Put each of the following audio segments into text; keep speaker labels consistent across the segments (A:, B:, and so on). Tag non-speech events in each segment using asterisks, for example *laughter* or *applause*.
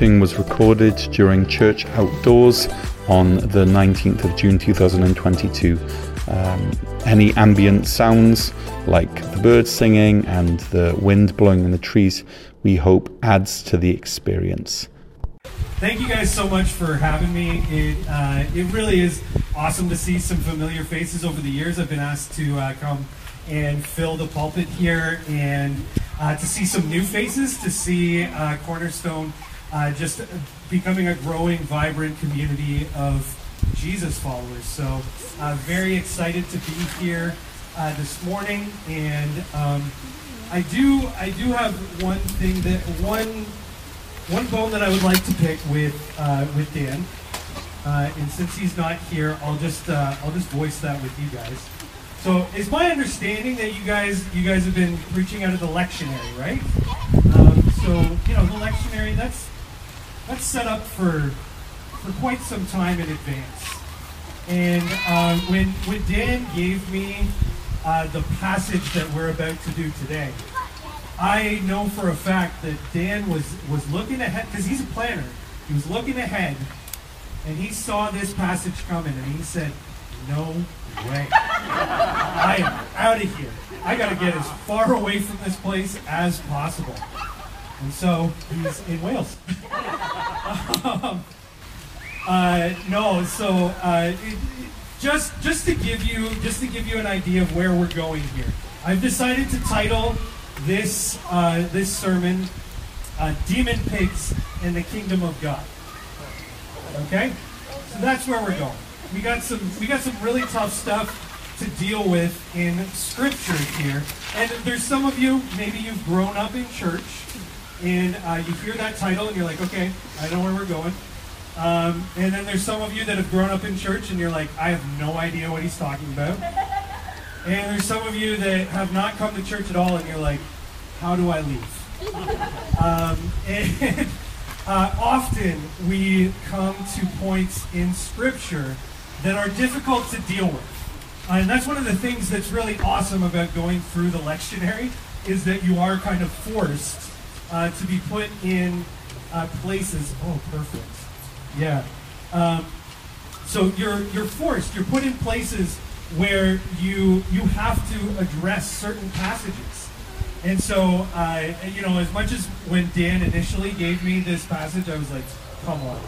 A: was recorded during church outdoors on the 19th of June 2022. Um, any ambient sounds like the birds singing and the wind blowing in the trees, we hope adds to the experience.
B: Thank you guys so much for having me. It, uh, it really is awesome to see some familiar faces over the years. I've been asked to uh, come and fill the pulpit here and uh, to see some new faces, to see uh, Cornerstone uh, just becoming a growing, vibrant community of Jesus followers. So, uh, very excited to be here uh, this morning, and um, I do I do have one thing that one one bone that I would like to pick with uh, with Dan, uh, and since he's not here, I'll just uh, I'll just voice that with you guys. So, it's my understanding that you guys you guys have been preaching out of the lectionary, right? Um, so, you know, the lectionary that's that's set up for for quite some time in advance. And uh, when when Dan gave me uh, the passage that we're about to do today, I know for a fact that Dan was was looking ahead because he's a planner. He was looking ahead, and he saw this passage coming, and he said, "No way! I am out of here. I got to get as far away from this place as possible." And so he's in Wales. um, uh, no, so uh, it, just just to give you just to give you an idea of where we're going here, I've decided to title this uh, this sermon uh, "Demon Pigs in the Kingdom of God." Okay, so that's where we're going. We got some we got some really tough stuff to deal with in Scripture here, and there's some of you maybe you've grown up in church, and uh, you hear that title and you're like, okay, I know where we're going. Um, and then there's some of you that have grown up in church and you're like, I have no idea what he's talking about. *laughs* And there's some of you that have not come to church at all and you're like, how do I leave? *laughs* Um, and uh, often we come to points in Scripture that are difficult to deal with. Uh, and that's one of the things that's really awesome about going through the lectionary is that you are kind of forced uh, to be put in uh, places. Oh, perfect. Yeah. Um, so you're you're forced. You're put in places where you you have to address certain passages. And so, uh, you know, as much as when Dan initially gave me this passage, I was like, "Come on,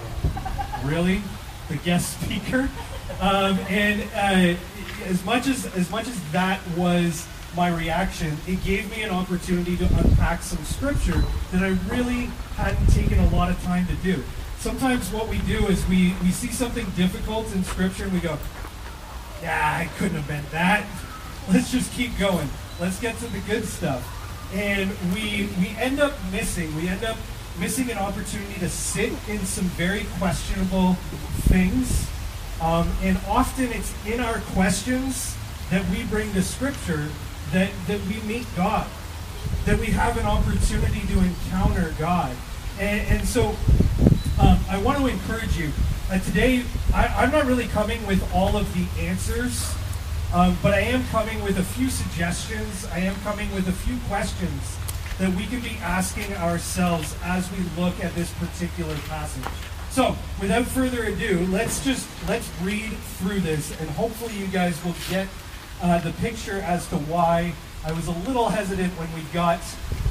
B: really? The guest *laughs* speaker?" Um, and uh, as much as as much as that was my reaction, it gave me an opportunity to unpack some scripture that I really hadn't taken a lot of time to do sometimes what we do is we, we see something difficult in Scripture and we go, yeah, I couldn't have meant that. *laughs* Let's just keep going. Let's get to the good stuff. And we, we end up missing, we end up missing an opportunity to sit in some very questionable things. Um, and often it's in our questions that we bring to Scripture that, that we meet God, that we have an opportunity to encounter God. And, and so um, I want to encourage you. Uh, today, I, am not really coming with all of the answers, um, but I am coming with a few suggestions. I am coming with a few questions that we can be asking ourselves as we look at this particular passage. So, without further ado, let's just let's read through this, and hopefully, you guys will get uh, the picture as to why I was a little hesitant when we got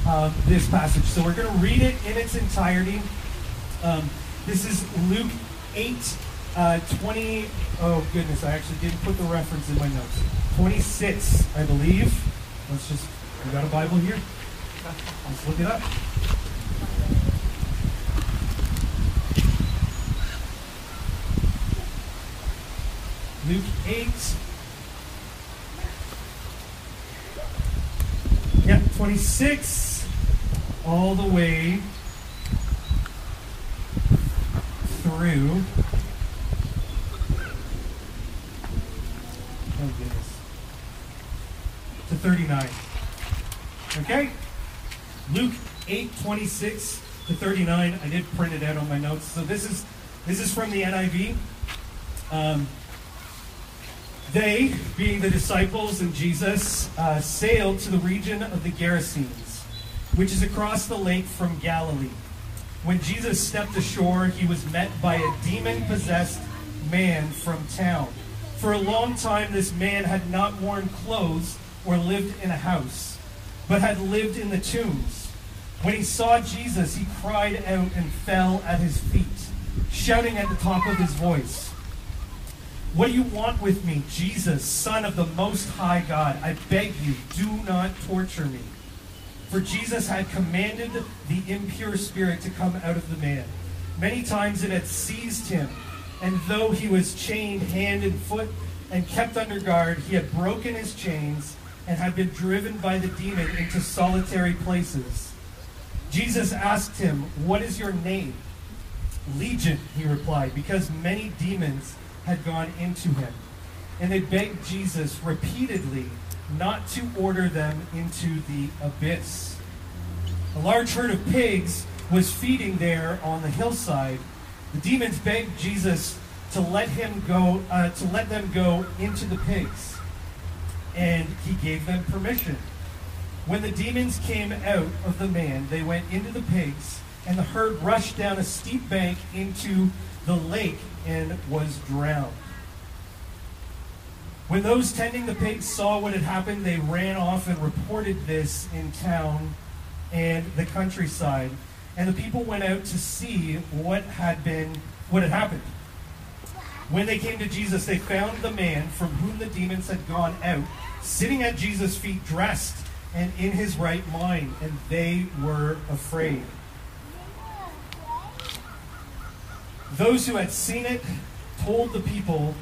B: um, this passage. So, we're going to read it in its entirety. Um, this is Luke 8, uh, 20. Oh, goodness, I actually didn't put the reference in my notes. 26, I believe. Let's just, we got a Bible here? Let's look it up. Luke 8. Yeah, 26 all the way through. Oh. To 39. Okay? Luke 8 26 to 39. I did print it out on my notes. So this is this is from the NIV. Um, they, being the disciples and Jesus, uh, sailed to the region of the Gerasenes, which is across the lake from Galilee. When Jesus stepped ashore, he was met by a demon possessed man from town. For a long time, this man had not worn clothes or lived in a house, but had lived in the tombs. When he saw Jesus, he cried out and fell at his feet, shouting at the top of his voice, What do you want with me, Jesus, Son of the Most High God? I beg you, do not torture me. For Jesus had commanded the impure spirit to come out of the man. Many times it had seized him, and though he was chained hand and foot and kept under guard, he had broken his chains and had been driven by the demon into solitary places. Jesus asked him, What is your name? Legion, he replied, because many demons had gone into him. And they begged Jesus repeatedly not to order them into the abyss. A large herd of pigs was feeding there on the hillside. The demons begged Jesus to let him go, uh, to let them go into the pigs, and he gave them permission. When the demons came out of the man, they went into the pigs, and the herd rushed down a steep bank into the lake and was drowned. When those tending the pigs saw what had happened, they ran off and reported this in town and the countryside. And the people went out to see what had been what had happened. When they came to Jesus, they found the man from whom the demons had gone out, sitting at Jesus' feet, dressed and in his right mind, and they were afraid. Those who had seen it told the people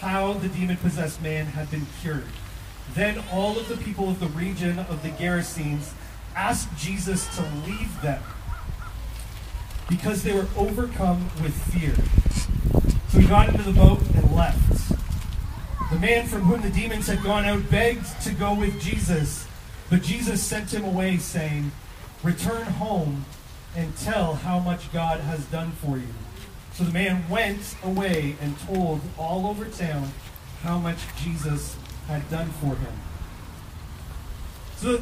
B: how the demon possessed man had been cured. Then all of the people of the region of the Gerasenes asked Jesus to leave them because they were overcome with fear. So he got into the boat and left. The man from whom the demons had gone out begged to go with Jesus, but Jesus sent him away, saying, Return home and tell how much God has done for you. So the man went away and told all over town how much Jesus had done for him. So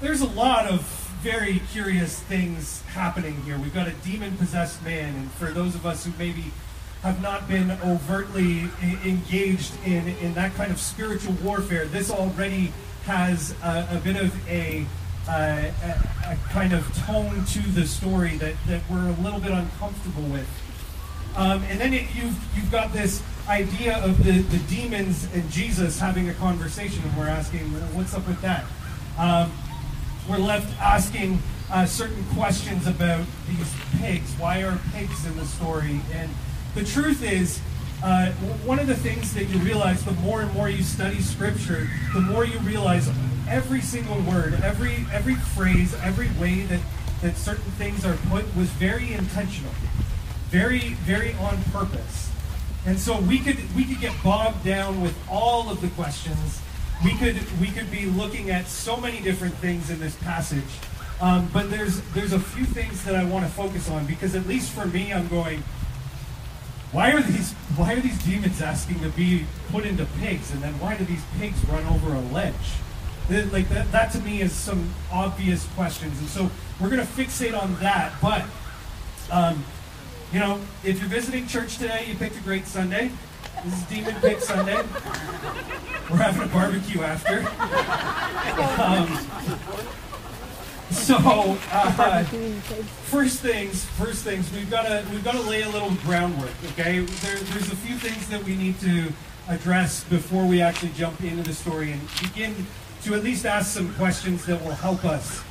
B: there's a lot of very curious things happening here. We've got a demon possessed man, and for those of us who maybe have not been overtly engaged in, in that kind of spiritual warfare, this already has a, a bit of a, a, a, kind of tone to the story that, that we're a little bit uncomfortable with. Um, and then it, you've, you've got this idea of the, the demons and Jesus having a conversation, and we're asking, what's up with that? Um, we're left asking uh, certain questions about these pigs. Why are pigs in the story? And the truth is, uh, one of the things that you realize the more and more you study Scripture, the more you realize every single word, every every phrase, every way that, that certain things are put was very intentional very, very on purpose. And so we could we could get bogged down with all of the questions. We could we could be looking at so many different things in this passage. Um, but there's there's a few things that I want to focus on because at least for me, I'm going. Why are these why are these demons asking to be put into pigs, and then why do these pigs run over a ledge? Like that, that to me is some obvious questions, and so we're going to fixate on that. But um, you know, if you're visiting church today, you picked a great Sunday. This is Demon Pig Sunday. We're having a barbecue after. Um, so, uh, first things, first things, we've got to we've got to lay a little groundwork. Okay, there, there's a few things that we need to address before we actually jump into the story and begin to at least ask some questions that will help us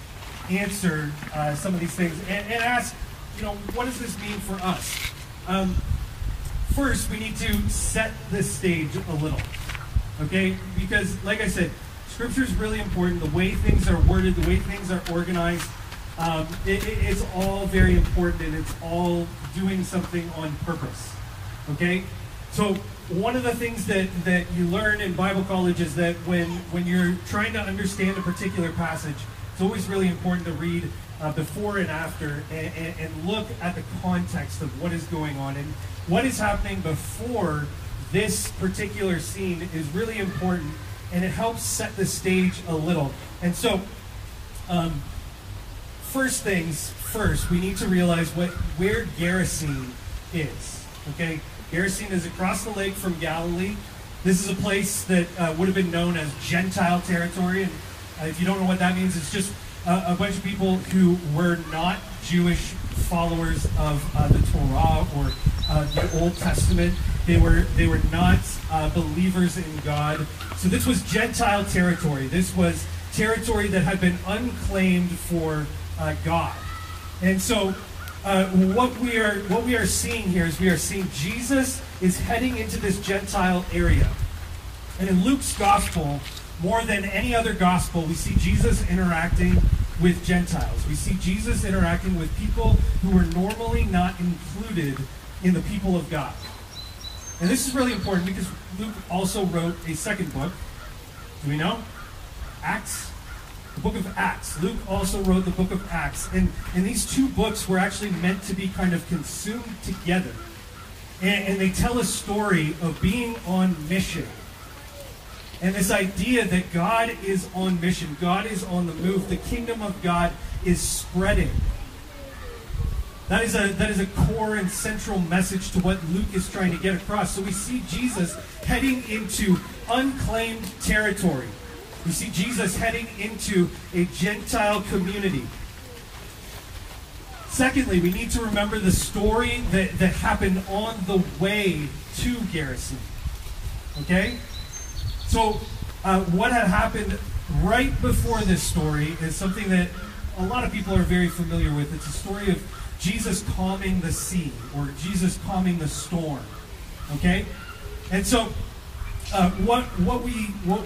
B: answer uh, some of these things and, and ask you know, what does this mean for us? Um, first, we need to set the stage a little, okay? Because, like I said, scripture is really important. The way things are worded, the way things are organized, um, it, it, it's all very important, and it's all doing something on purpose, okay? So one of the things that, that you learn in Bible college is that when, when you're trying to understand a particular passage, it's always really important to read uh, before and after and, and, and, look at the context of what is going on. And what is happening before this particular scene is really important and it helps set the stage a little. And so, um, first things first, we need to realize what where Gerasene is. Okay, Gerasene is across the lake from Galilee. This is a place that uh, would have been known as Gentile territory, and uh, if you don't know what that means, it's just uh, a bunch of people who were not Jewish followers of uh, the Torah or uh, the Old Testament. They were they were not uh, believers in God. So this was Gentile territory. This was territory that had been unclaimed for uh, God. And so uh, what we are what we are seeing here is we are seeing Jesus is heading into this Gentile area. And in Luke's gospel, more than any other gospel, we see Jesus interacting with Gentiles. We see Jesus interacting with people who were normally not included in the people of God. And this is really important because Luke also wrote a second book. Do we know? Acts. The book of Acts. Luke also wrote the book of Acts. And, and these two books were actually meant to be kind of consumed together. And, and they tell a story of being on mission. And this idea that God is on mission, God is on the move, the kingdom of God is spreading. That is, a, that is a core and central message to what Luke is trying to get across. So we see Jesus heading into unclaimed territory. We see Jesus heading into a Gentile community. Secondly, we need to remember the story that, that happened on the way to Gerasene. Okay? So, uh, what had happened right before this story is something that a lot of people are very familiar with. It's a story of Jesus calming the sea or Jesus calming the storm. Okay? And so, uh, what, what, we, what,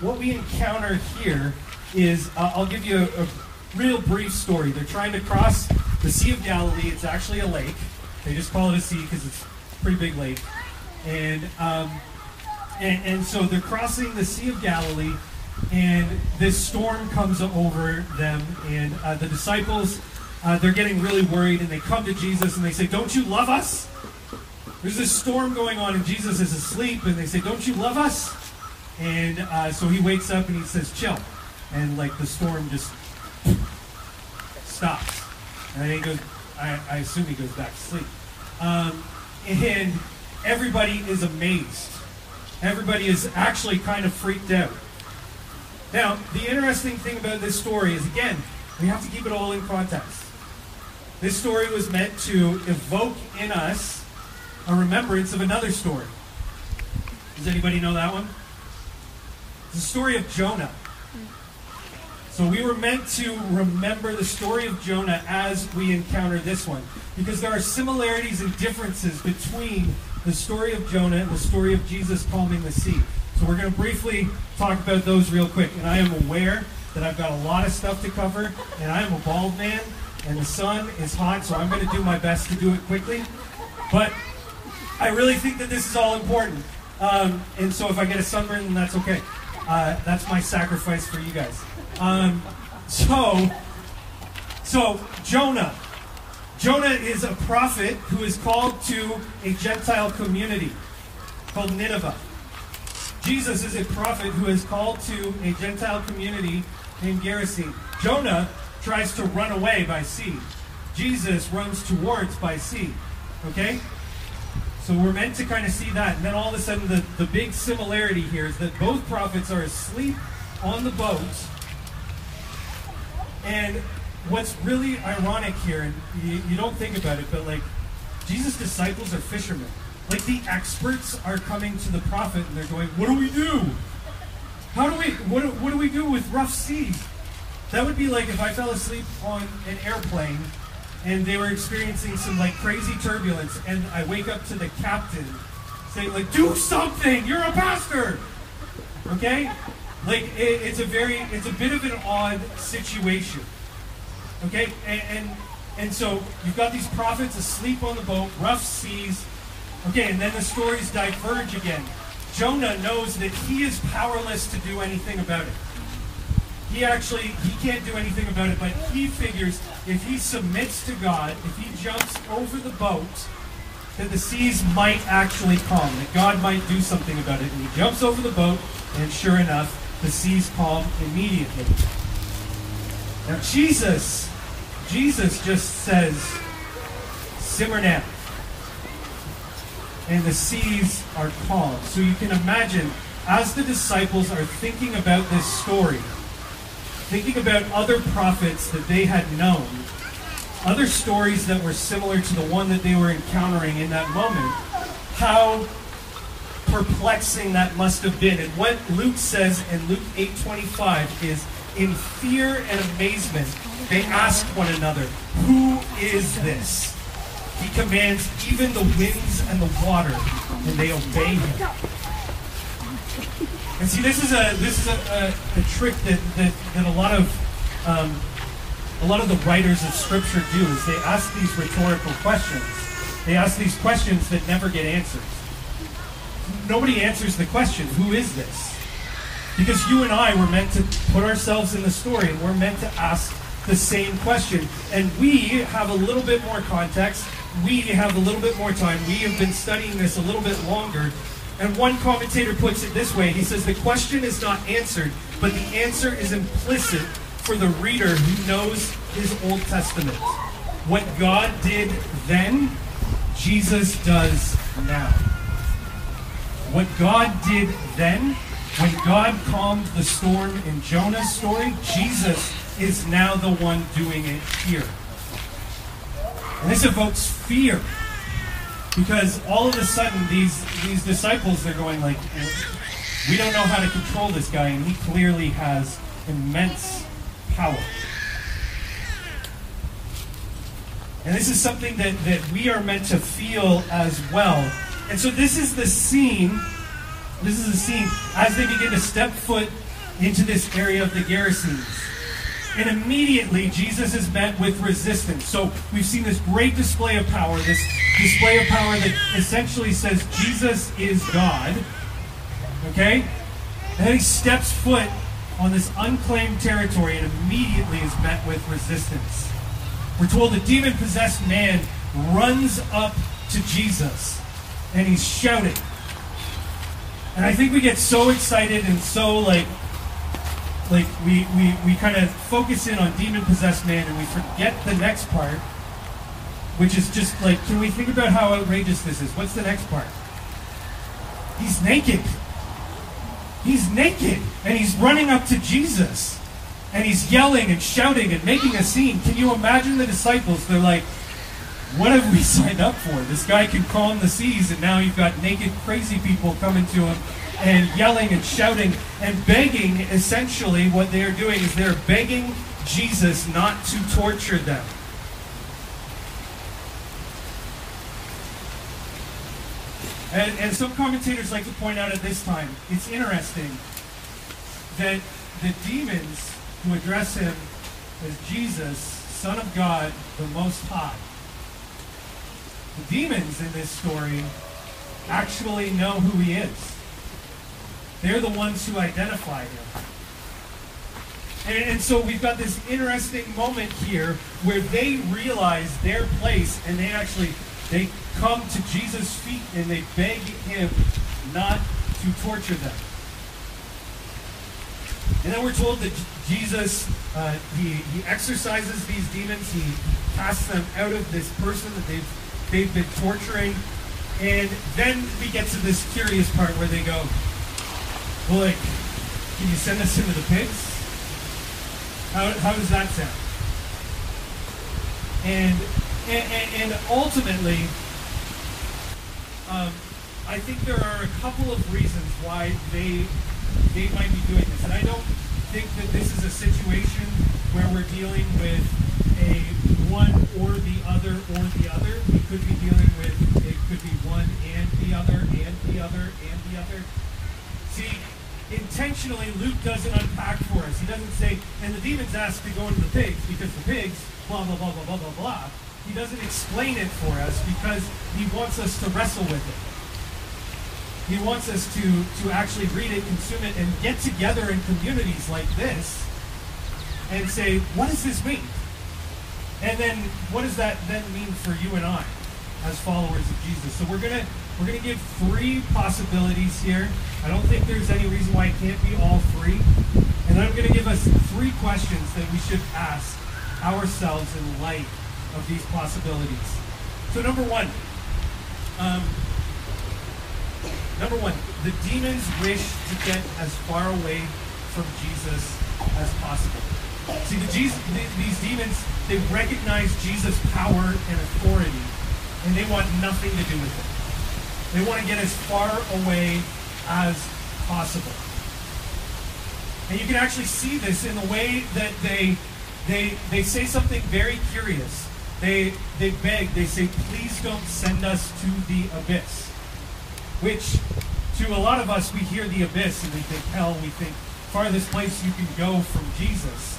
B: what we encounter here is uh, I'll give you a, a real brief story. They're trying to cross the Sea of Galilee. It's actually a lake. They just call it a sea because it's a pretty big lake. And, um, and, and so they're crossing the Sea of Galilee, and this storm comes over them, and uh, the disciples, uh, they're getting really worried, and they come to Jesus and they say, Don't you love us? There's this storm going on, and Jesus is asleep, and they say, Don't you love us? And uh, so he wakes up and he says, Chill. And like the storm just stops. And he goes, I, I assume he goes back to sleep. Um, and everybody is amazed. Everybody is actually kind of freaked out. Now, the interesting thing about this story is, again, we have to keep it all in context. This story was meant to evoke in us a remembrance of another story. Does anybody know that one? It's the story of Jonah. So we were meant to remember the story of Jonah as we encounter this one. Because there are similarities and differences between the story of Jonah and the story of Jesus calming the sea. So we're going to briefly talk about those real quick. And I am aware that I've got a lot of stuff to cover, and I am a bald man, and the sun is hot, so I'm going to do my best to do it quickly. But I really think that this is all important. Um, and so if I get a sunburn, then that's okay. Uh, that's my sacrifice for you guys. Um, so, so Jonah. Jonah is a prophet who is called to a Gentile community called Nineveh. Jesus is a prophet who is called to a Gentile community named Gerasene. Jonah tries to run away by sea. Jesus runs towards by sea. Okay? So we're meant to kind of see that. And then all of a sudden, the, the big similarity here is that both prophets are asleep on the boat. And what's really ironic here, and you, you don't think about it, but like Jesus' disciples are fishermen. Like the experts are coming to the prophet and they're going, What do we do? How do we, what, do- what do we do with rough seas? That would be like if I fell asleep on an airplane and they were experiencing some like crazy turbulence and I wake up to the captain saying like, do something, you're a pastor. Okay? Like it, it's a very, it's a bit of an odd situation. Okay? And, and, and so you've got these prophets asleep on the boat, rough seas. Okay, and then the stories diverge again. Jonah knows that he is powerless to do anything about it. He actually he can't do anything about it, but he figures if he submits to God, if he jumps over the boat, that the seas might actually calm, that God might do something about it. And he jumps over the boat, and sure enough, the seas calm immediately. Now Jesus Jesus just says, simmer down. And the seas are calm. So you can imagine, as the disciples are thinking about this story, thinking about other prophets that they had known, other stories that were similar to the one that they were encountering in that moment, how perplexing that must have been. And what Luke says in Luke 8:25 is in fear and amazement they ask one another, "Who is this?" He commands even the winds and the water, and they obey him. And see, this is a this is a, a, a trick that, that, that a lot of um, a lot of the writers of Scripture do is they ask these rhetorical questions. They ask these questions that never get answered. Nobody answers the question, "Who is this?" Because you and I were meant to put ourselves in the story, and we're meant to ask the same question. And we have a little bit more context. We have a little bit more time. We have been studying this a little bit longer. And one commentator puts it this way he says, The question is not answered, but the answer is implicit for the reader who knows his Old Testament. What God did then, Jesus does now. What God did then, when God calmed the storm in Jonah's story, Jesus is now the one doing it here. And this evokes fear. Because all of a sudden these these disciples they're going like we don't know how to control this guy and he clearly has immense power. And this is something that, that we are meant to feel as well. And so this is the scene. This is a scene as they begin to step foot into this area of the Gerasenes. And immediately Jesus is met with resistance. So we've seen this great display of power, this display of power that essentially says Jesus is God. Okay? And then he steps foot on this unclaimed territory and immediately is met with resistance. We're told the demon possessed man runs up to Jesus and he's shouting. And I think we get so excited and so like like we, we, we kind of focus in on demon possessed man and we forget the next part, which is just like, can we think about how outrageous this is? What's the next part? He's naked. He's naked and he's running up to Jesus and he's yelling and shouting and making a scene. Can you imagine the disciples? They're like, what have we *laughs* signed up for? This guy can calm the seas, and now you've got naked, crazy people coming to him and yelling and shouting and begging. Essentially, what they are doing is they're begging Jesus not to torture them. And, and some commentators like to point out at this time, it's interesting that the demons who address him as Jesus, Son of God, the Most High, the demons in this story actually know who he is. They're the ones who identify him. And, and, so we've got this interesting moment here where they realize their place and they actually they come to Jesus' feet and they beg him not to torture them. And then we're told that Jesus, uh, he, he exorcises these demons. He casts them out of this person that they've, they've been torturing. And then we get to this curious part where they go, like, can you send us into the pigs? How, how does that sound? And and, and ultimately, um, I think there are a couple of reasons why they they might be doing this, and I don't think that this is a situation where we're dealing with a one or the other or the other. We could be dealing with it could be one and the other and the other and the other. See, intentionally Luke doesn't unpack for us. He doesn't say, and the demons asked to go into the pigs because the pigs, blah, blah, blah, blah, blah, blah, blah. He doesn't explain it for us because he wants us to wrestle with it. He wants us to, to actually read it, consume it, and get together in communities like this and say, what does this mean? And then what does that then mean for you and I as followers of Jesus? So we're gonna we're gonna give three possibilities here. I don't think there's any reason why it can't be all three. And I'm gonna give us three questions that we should ask ourselves in light of these possibilities. So, number one, um, number one, the demons wish to get as far away from Jesus as possible. See, the Jesus, the, these demons, they recognize Jesus' power and authority, and they want nothing to do with it. They want to get as far away as possible. And you can actually see this in the way that they they they say something very curious. They they beg, they say, please don't send us to the abyss. Which to a lot of us we hear the abyss and we think hell, we think farthest place you can go from Jesus.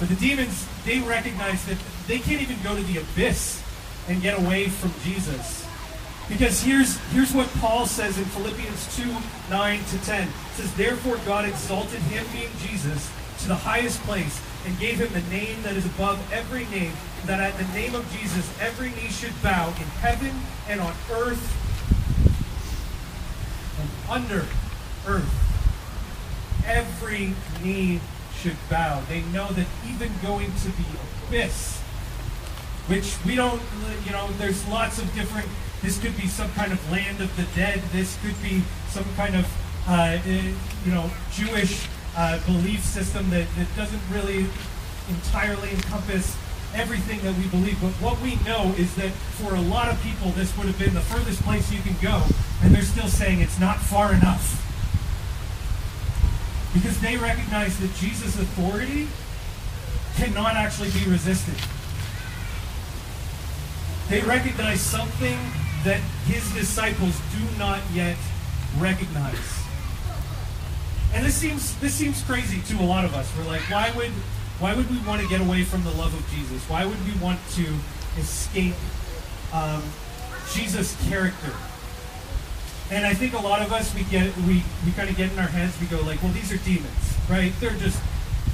B: But the demons, they recognize that they can't even go to the abyss and get away from Jesus. Because here's, here's what Paul says in Philippians 2 9 to 10. It says, Therefore God exalted him, being Jesus, to the highest place and gave him the name that is above every name, that at the name of Jesus every knee should bow in heaven and on earth and under earth. Every knee should bow. They know that even going to the abyss, which we don't, you know, there's lots of different this could be some kind of land of the dead. This could be some kind of, uh, eh, you know, Jewish uh, belief system that, that doesn't really entirely encompass everything that we believe. But what we know is that for a lot of people, this would have been the furthest place you can go, and they're still saying it's not far enough. Because they recognize that Jesus' authority cannot actually be resisted. They recognize something that his disciples do not yet recognize. And this seems this seems crazy to a lot of us. We're like, why would why would we want to get away from the love of Jesus? Why would we want to escape um, Jesus' character? And I think a lot of us we get we we kind of get in our heads. We go like, well, these are demons, right? They're just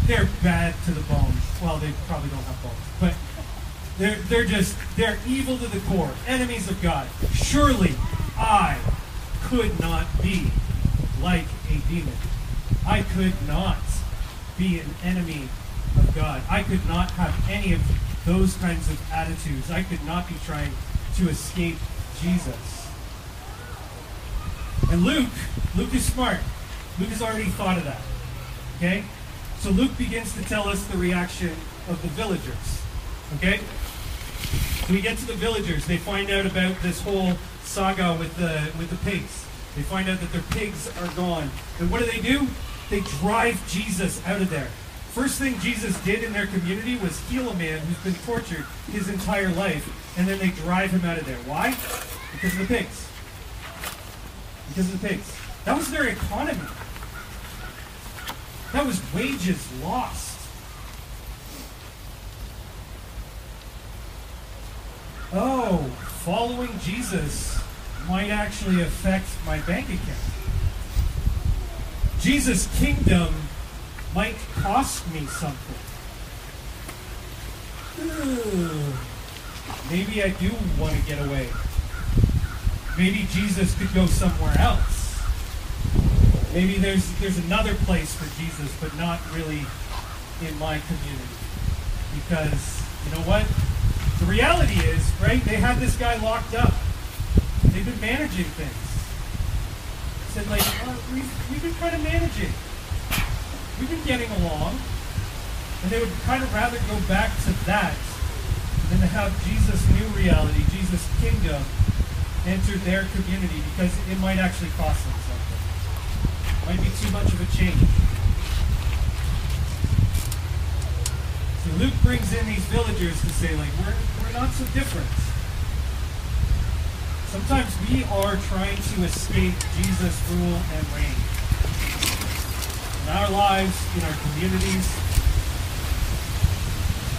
B: they're bad to the bone. Well, they probably don't have bones, but they're, they're just, they're evil to the core, enemies of God. Surely I could not be like a demon. I could not be an enemy of God. I could not have any of those kinds of attitudes. I could not be trying to escape Jesus. And Luke, Luke is smart. Luke has already thought of that. Okay? So Luke begins to tell us the reaction of the villagers. Okay? So we get to the villagers. They find out about this whole saga with the with the pigs. They find out that their pigs are gone. And what do they do? They drive Jesus out of there. First thing Jesus did in their community was heal a man who's been tortured his entire life, and then they drive him out of there. Why? Because of the pigs. Because of the pigs. That was their economy. That was wages lost. oh, following Jesus might actually affect my bank account. Jesus' kingdom might cost me something. Ooh, maybe I do want to get away. Maybe Jesus could go somewhere else. Maybe there's there's another place for Jesus, but not really in my community. Because you know what? The reality is, right, they had this guy locked up. They've been managing things. Said, like, oh, we've, we've been kind of managing. We've been getting along. And they would kind of rather go back to that than to have Jesus' new reality, Jesus' kingdom, enter their community because it might actually cost them something. It might be too much of a change. So Luke brings in these villagers to say, like, we're, we're not so different. Sometimes we are trying to escape Jesus' rule and reign. In our lives, in our communities.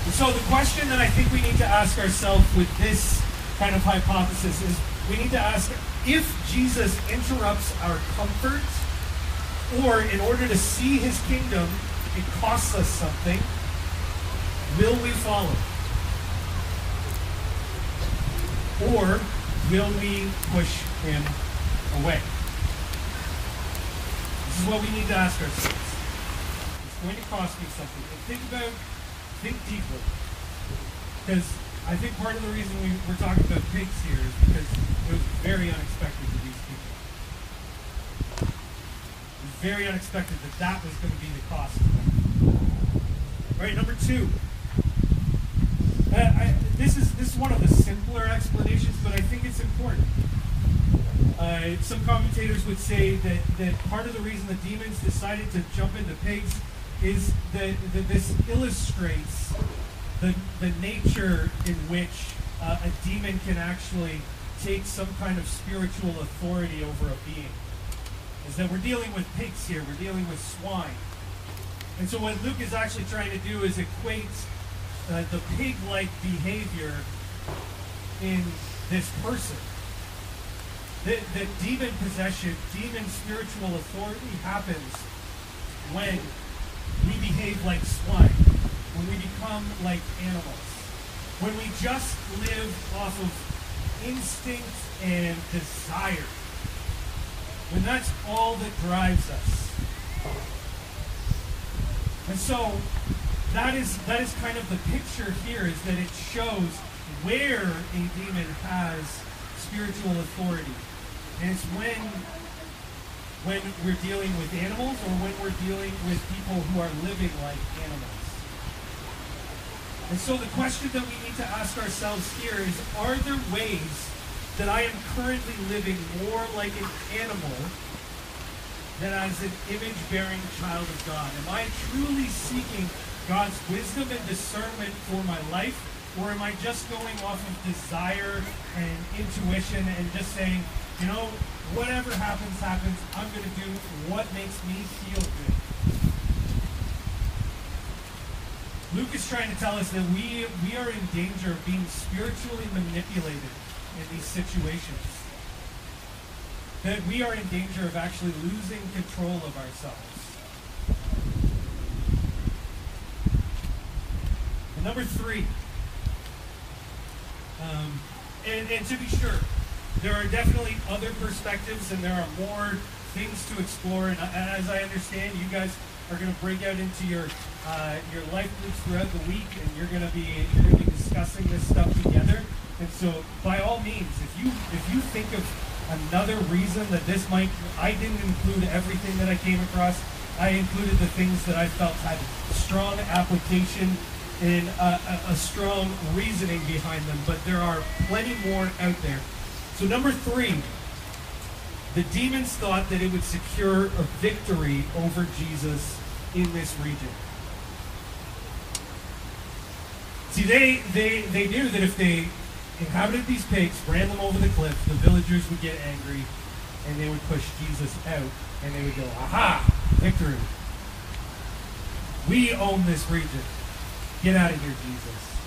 B: And so the question that I think we need to ask ourselves with this kind of hypothesis is we need to ask if Jesus interrupts our comfort, or in order to see his kingdom, it costs us something, Will we follow? Or will we push him away? This is what we need to ask ourselves. It's going to cost me something. And think about, think deeply. because I think part of the reason we, we're talking about pigs here is because it was very unexpected to these people. It was very unexpected that that was going to be the cost to them. Right, number two. Uh, I, this is this is one of the simpler explanations, but I think it's important. Uh, some commentators would say that, that part of the reason the demons decided to jump into pigs is that, that this illustrates the, the nature in which uh, a demon can actually take some kind of spiritual authority over a being. Is that we're dealing with pigs here, we're dealing with swine. And so what Luke is actually trying to do is equate uh, the pig-like behavior in this person. The, the demon possession, demon spiritual authority happens when we behave like swine, when we become like animals, when we just live off of instinct and desire, when that's all that drives us. And so that is that is kind of the picture here is that it shows where a demon has spiritual authority. And it's when when we're dealing with animals or when we're dealing with people who are living like animals. And so the question that we need to ask ourselves here is are there ways that I am currently living more like an animal than as an image bearing child of God? Am I truly seeking God's wisdom and discernment for my life? Or am I just going off of desire and intuition and just saying, you know, whatever happens, happens. I'm going to do what makes me feel good. Luke is trying to tell us that we, we are in danger of being spiritually manipulated in these situations. That we are in danger of actually losing control of ourselves. And number three, um, and, and to be sure, there are definitely other perspectives and there are more things to explore. And as I understand, you guys are going to break out into your uh, your life groups throughout the week, and you're going to be you're going to be discussing this stuff together. And so, by all means, if you if you think of another reason that this might, I didn't include everything that I came across. I included the things that I felt had strong application and a, a, a strong reasoning behind them. But there are plenty more out there. So, number three, the demons thought that it would secure a victory over Jesus in this region. See, they, they, they knew that if they inhabited these pigs, ran them over the cliff, the villagers would get angry and they would push Jesus out and they would go, aha, victory. We own this region. Get out of here, Jesus.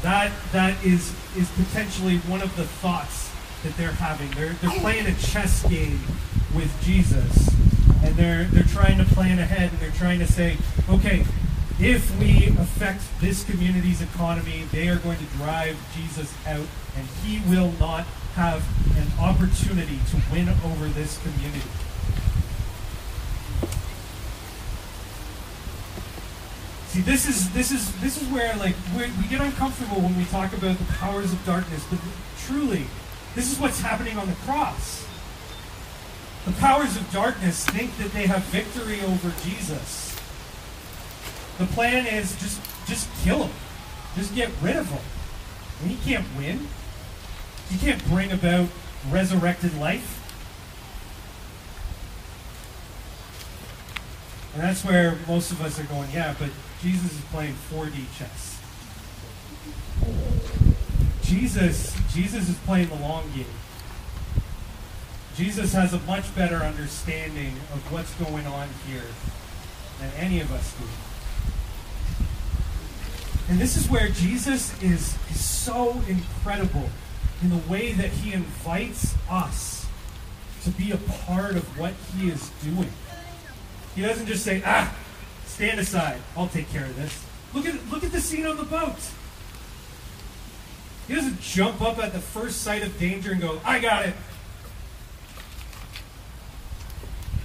B: That that is is potentially one of the thoughts that they're having. They're they're oh. playing a chess game with Jesus, and they're they're trying to plan ahead, and they're trying to say, okay, if we affect this community's economy, they are going to drive Jesus out, and he will not have an opportunity to win over this community. See, this is this is this is where like we we get uncomfortable when we talk about the powers of darkness, but truly, this is what's happening on the cross. The powers of darkness think that they have victory over Jesus. The plan is just just kill him, just get rid of him. And he can't win. He can't bring about resurrected life. And that's where most of us are going, yeah, but Jesus is playing 4D chess. Jesus, Jesus is playing the long game. Jesus has a much better understanding of what's going on here than any of us do. And this is where Jesus is, is so incredible in the way that he invites us to be a part of what he is doing. He doesn't just say, ah, Stand aside. I'll take care of this. Look at look at the scene on the boat. He doesn't jump up at the first sight of danger and go, I got it.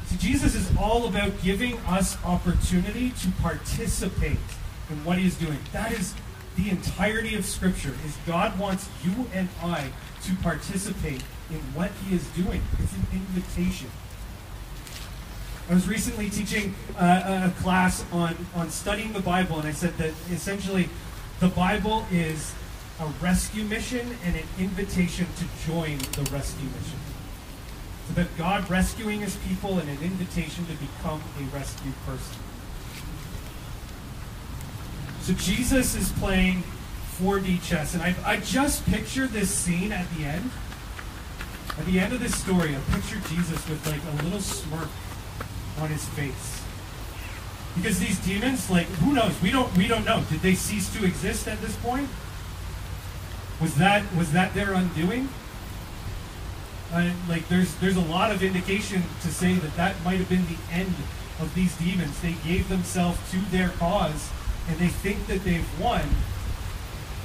B: See, Jesus is all about giving us opportunity to participate in what he is doing. That is the entirety of Scripture is God wants you and I to participate in what He is doing. It's an invitation. I was recently teaching uh, a class on, on studying the Bible, and I said that essentially the Bible is a rescue mission and an invitation to join the rescue mission. So that God rescuing his people and an invitation to become a rescued person. So Jesus is playing 4D chess, and I, I just picture this scene at the end. At the end of this story, I picture Jesus with like a little smirk on his face. Because these demons, like, who knows? We don't we don't know. Did they cease to exist at this point? Was that was that their undoing? Uh, like, there's there's a lot of indication to say that that might have been the end of these demons. They gave themselves to their cause, and they think that they've won.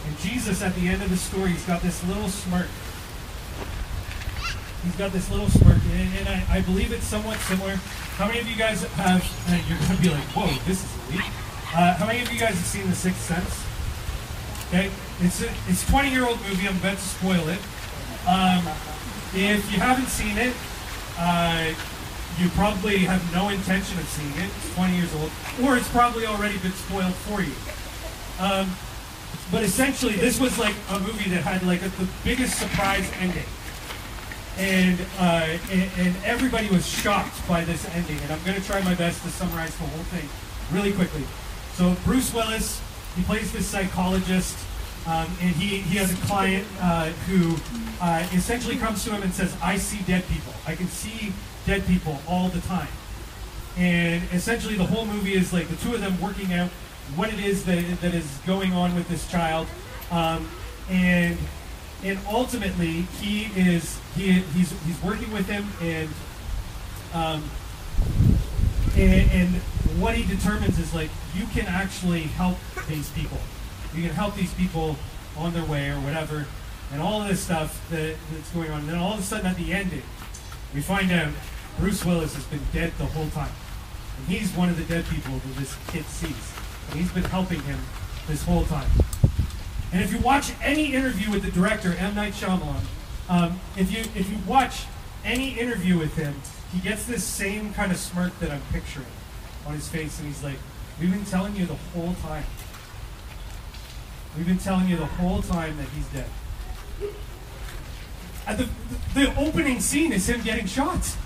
B: And Jesus, at the end of the story, he's got this little smirk. He's got this little smirk, and, and I, I believe it's somewhat similar. How many of you guys have? Uh, you're to be like, "Whoa, this is elite." Uh, how many of you guys have seen The Sixth Sense? Okay, it's a it's 20 year old movie. I'm about to spoil it. Um, if you haven't seen it, uh, you probably have no intention of seeing it. It's 20 years old, or it's probably already been spoiled for you. Um, but essentially, this was like a movie that had like a, the biggest surprise ending, and, uh, and and everybody was shocked by this ending. And I'm going to try my best to summarize the whole thing really quickly. So Bruce Willis, he plays this psychologist. Um, and he, he has a client uh, who uh, essentially comes to him and says, I see dead people. I can see dead people all the time. And essentially, the whole movie is like the two of them working out what it is that, that is going on with this child. Um, and and ultimately, he is he, he's, he's working with him, and, um, and and what he determines is like you can actually help these people you can help these people on their way or whatever, and all this stuff that, that's going on. And then all of a sudden at the ending, we find out Bruce Willis has been dead the whole time. And he's one of the dead people that this kid sees. And he's been helping him this whole time. And if you watch any interview with the director, M. Night Shyamalan, um, if you if you watch any interview with him, he gets this same kind of smirk that I'm picturing on his face, and he's like, "We've been telling you the whole time. We've been telling you the whole time that he's dead. At the, the opening scene is him getting shot.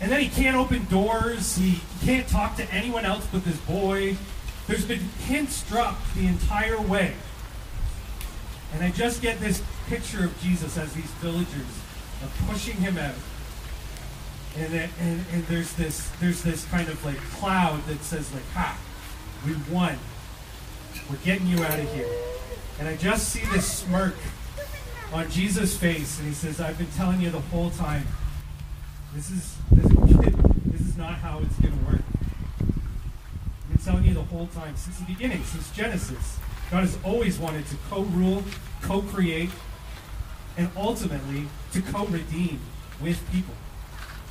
B: And then he can't open doors. He can't talk to anyone else but this boy. There's been hints dropped the entire way. And I just get this picture of Jesus as these villagers are pushing him out. And, and, and there's this there's this kind of like cloud that says like, ha, we won. We're getting you out of here. And I just see this smirk on Jesus' face, and he says, I've been telling you the whole time. This is this, this is not how it's going to work. I've been telling you the whole time, since the beginning, since Genesis. God has always wanted to co-rule, co-create, and ultimately to co-redeem with people.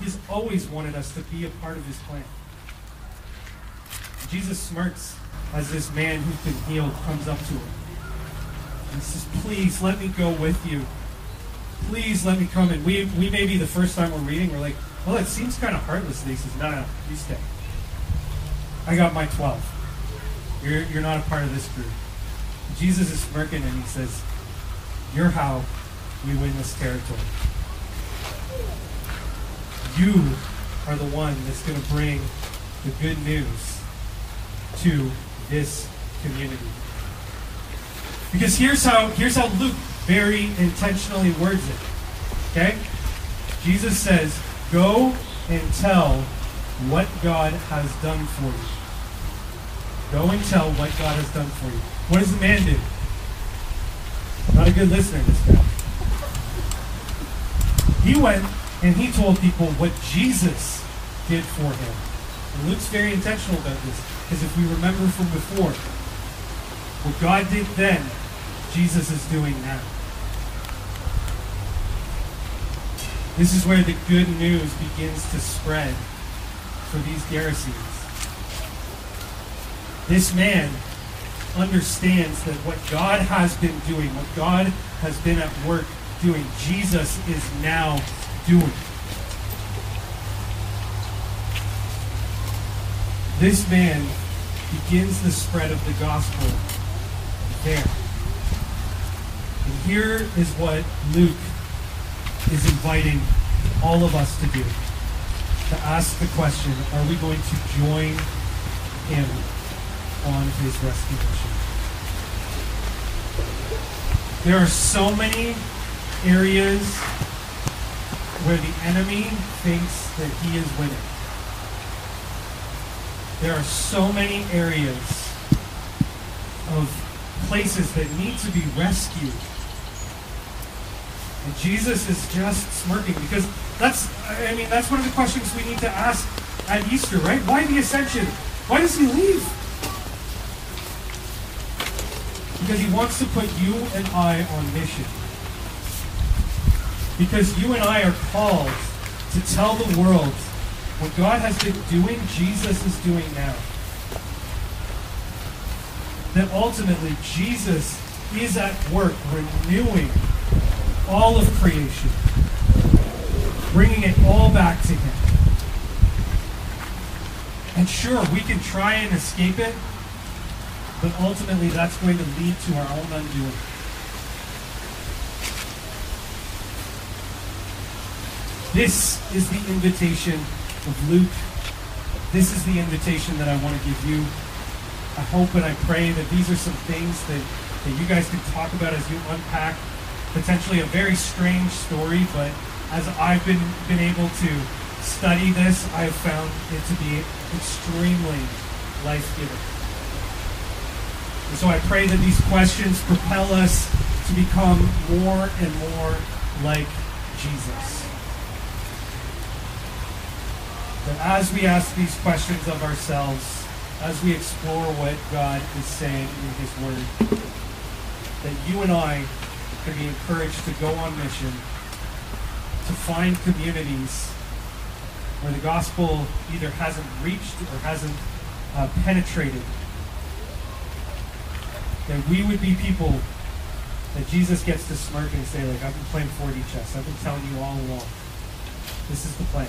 B: He's always wanted us to be a part of his plan. Jesus smirks as this man who's been healed comes up to him. And says, Please let me go with you. Please let me come. And we, we may be the first time we're reading, we're like, Well, it seems kind of heartless. And he says, No, no, you stay. I got my 12. You're, you're not a part of this group. Jesus is smirking and he says, You're how we win this territory. You are the one that's going to bring the good news to this community. Because here's how here's how Luke very intentionally words it. Okay? Jesus says, Go and tell what God has done for you. Go and tell what God has done for you. What does the man do? Not a good listener, this guy. He went and he told people what Jesus did for him. And Luke's very intentional about this. Because if we remember from before, what God did then, Jesus is doing now. This is where the good news begins to spread for these Gerasenes. This man understands that what God has been doing, what God has been at work doing, Jesus is now doing. This man begins the spread of the gospel there. And here is what Luke is inviting all of us to do to ask the question are we going to join him on his rescue mission? There are so many areas where the enemy thinks that he is winning. There are so many areas of places that need to be rescued. And Jesus is just smirking because that's, I mean, that's one of the questions we need to ask at Easter, right? Why the ascension? Why does he leave? Because he wants to put you and I on mission. Because you and I are called to tell the world what God has been doing, Jesus is doing now. That ultimately Jesus is at work renewing all of creation, bringing it all back to Him. And sure, we can try and escape it, but ultimately that's going to lead to our own undoing. This is the invitation of Luke. This is the invitation that I want to give you. I hope and I pray that these are some things that, that you guys can talk about as you unpack potentially a very strange story, but as I've been, been able to study this, I have found it to be extremely life-giving. And so I pray that these questions propel us to become more and more like Jesus. That as we ask these questions of ourselves, as we explore what God is saying in His Word, that you and I can be encouraged to go on mission, to find communities where the gospel either hasn't reached or hasn't uh, penetrated. That we would be people that Jesus gets to smirk and say, like, I've been playing 4D chess. I've been telling you all along. This is the plan.